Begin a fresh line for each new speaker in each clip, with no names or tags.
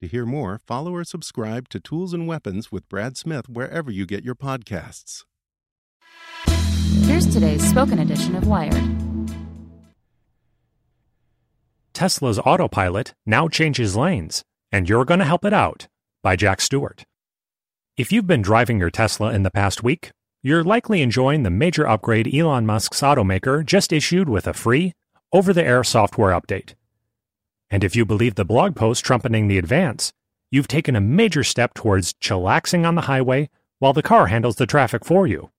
To hear more, follow or subscribe to Tools and Weapons with Brad Smith wherever you get your podcasts.
Here's today's spoken edition of Wired.
Tesla's autopilot now changes lanes, and you're going to help it out by Jack Stewart. If you've been driving your Tesla in the past week, you're likely enjoying the major upgrade Elon Musk's automaker just issued with a free, over the air software update. And if you believe the blog post trumpeting the advance, you've taken a major step towards chillaxing on the highway while the car handles the traffic for you.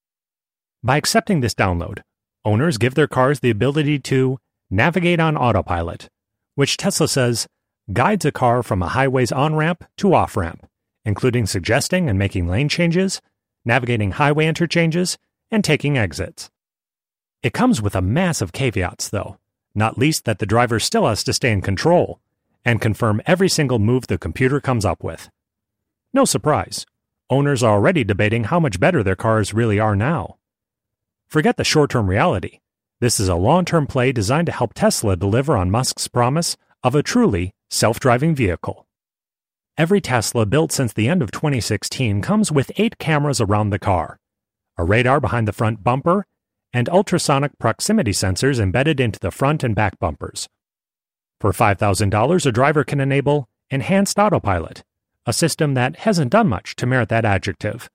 By accepting this download, owners give their cars the ability to navigate on autopilot, which Tesla says guides a car from a highway's on ramp to off ramp, including suggesting and making lane changes, navigating highway interchanges, and taking exits. It comes with a mass of caveats, though, not least that the driver still has to stay in control and confirm every single move the computer comes up with. No surprise, owners are already debating how much better their cars really are now. Forget the short term reality. This is a long term play designed to help Tesla deliver on Musk's promise of a truly self driving vehicle. Every Tesla built since the end of 2016 comes with eight cameras around the car, a radar behind the front bumper, and ultrasonic proximity sensors embedded into the front and back bumpers. For $5,000, a driver can enable Enhanced Autopilot, a system that hasn't done much to merit that adjective.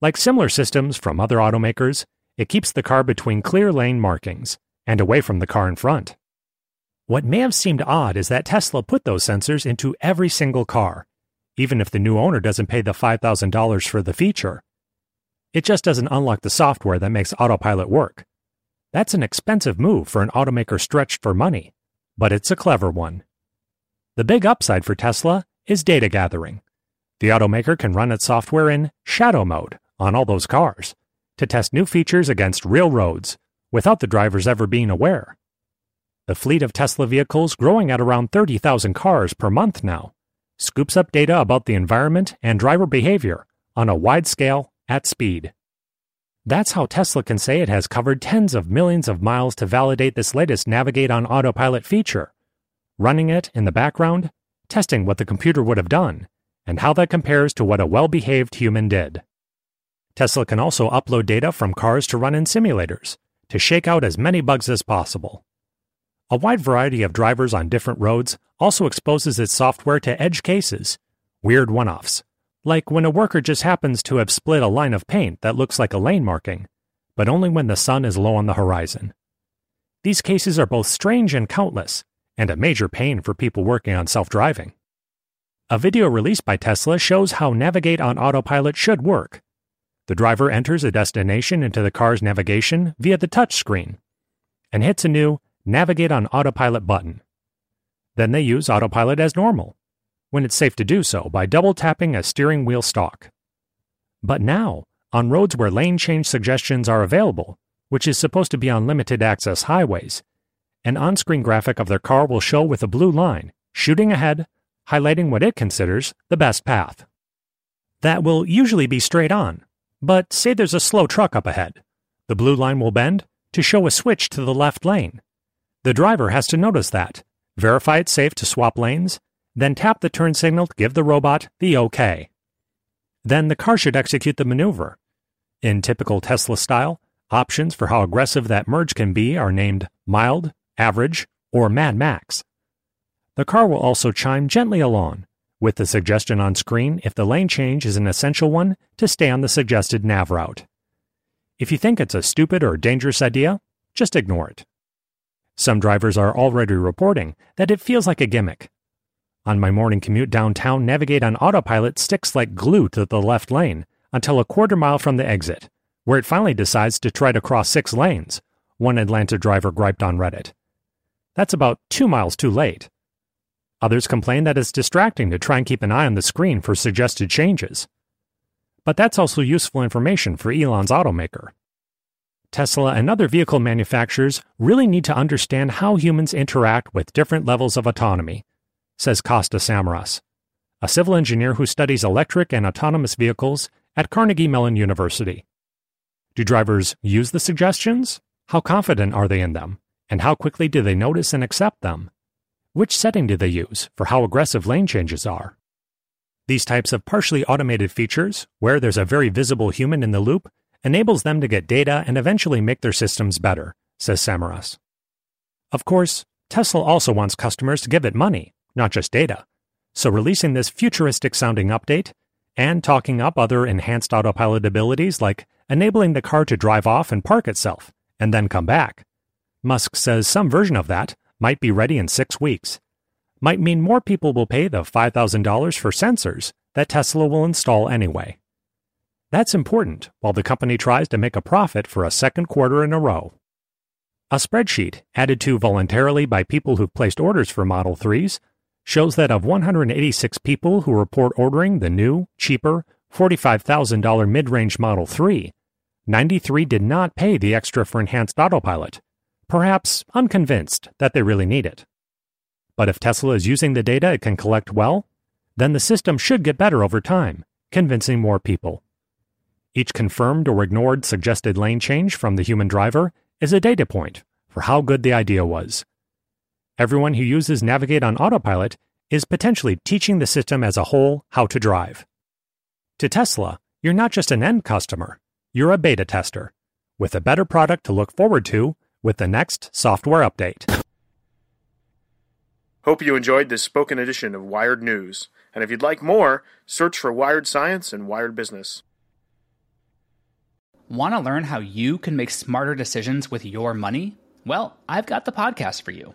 Like similar systems from other automakers, it keeps the car between clear lane markings and away from the car in front. What may have seemed odd is that Tesla put those sensors into every single car, even if the new owner doesn't pay the $5,000 for the feature. It just doesn't unlock the software that makes autopilot work. That's an expensive move for an automaker stretched for money, but it's a clever one. The big upside for Tesla is data gathering. The automaker can run its software in shadow mode on all those cars to test new features against real roads without the drivers ever being aware. The fleet of Tesla vehicles, growing at around 30,000 cars per month now, scoops up data about the environment and driver behavior on a wide scale at speed. That's how Tesla can say it has covered tens of millions of miles to validate this latest Navigate on Autopilot feature, running it in the background, testing what the computer would have done, and how that compares to what a well behaved human did. Tesla can also upload data from cars to run in simulators to shake out as many bugs as possible. A wide variety of drivers on different roads also exposes its software to edge cases, weird one offs, like when a worker just happens to have split a line of paint that looks like a lane marking, but only when the sun is low on the horizon. These cases are both strange and countless, and a major pain for people working on self driving. A video released by Tesla shows how Navigate on Autopilot should work. The driver enters a destination into the car's navigation via the touch screen and hits a new Navigate on Autopilot button. Then they use Autopilot as normal, when it's safe to do so by double tapping a steering wheel stalk. But now, on roads where lane change suggestions are available, which is supposed to be on limited access highways, an on screen graphic of their car will show with a blue line, shooting ahead, highlighting what it considers the best path. That will usually be straight on, but say there's a slow truck up ahead. The blue line will bend to show a switch to the left lane. The driver has to notice that, verify it's safe to swap lanes, then tap the turn signal to give the robot the OK. Then the car should execute the maneuver. In typical Tesla style, options for how aggressive that merge can be are named mild, average, or Mad Max. The car will also chime gently along, with the suggestion on screen if the lane change is an essential one to stay on the suggested nav route. If you think it's a stupid or dangerous idea, just ignore it. Some drivers are already reporting that it feels like a gimmick. On my morning commute downtown, Navigate on autopilot sticks like glue to the left lane until a quarter mile from the exit, where it finally decides to try to cross six lanes, one Atlanta driver griped on Reddit. That's about two miles too late. Others complain that it's distracting to try and keep an eye on the screen for suggested changes. But that's also useful information for Elon's automaker. Tesla and other vehicle manufacturers really need to understand how humans interact with different levels of autonomy, says Costa Samaras, a civil engineer who studies electric and autonomous vehicles at Carnegie Mellon University. Do drivers use the suggestions? How confident are they in them? And how quickly do they notice and accept them? Which setting do they use for how aggressive lane changes are? These types of partially automated features, where there's a very visible human in the loop, enables them to get data and eventually make their systems better, says Samaras. Of course, Tesla also wants customers to give it money, not just data. So releasing this futuristic sounding update and talking up other enhanced autopilot abilities like enabling the car to drive off and park itself and then come back. Musk says some version of that might be ready in six weeks. Might mean more people will pay the $5,000 for sensors that Tesla will install anyway. That's important while the company tries to make a profit for a second quarter in a row. A spreadsheet added to voluntarily by people who've placed orders for Model 3s shows that of 186 people who report ordering the new, cheaper, $45,000 mid range Model 3, 93 did not pay the extra for enhanced autopilot, perhaps unconvinced that they really need it. But if Tesla is using the data it can collect well, then the system should get better over time, convincing more people. Each confirmed or ignored suggested lane change from the human driver is a data point for how good the idea was. Everyone who uses Navigate on autopilot is potentially teaching the system as a whole how to drive. To Tesla, you're not just an end customer, you're a beta tester, with a better product to look forward to with the next software update.
Hope you enjoyed this spoken edition of Wired News. And if you'd like more, search for Wired Science and Wired Business.
Want to learn how you can make smarter decisions with your money? Well, I've got the podcast for you.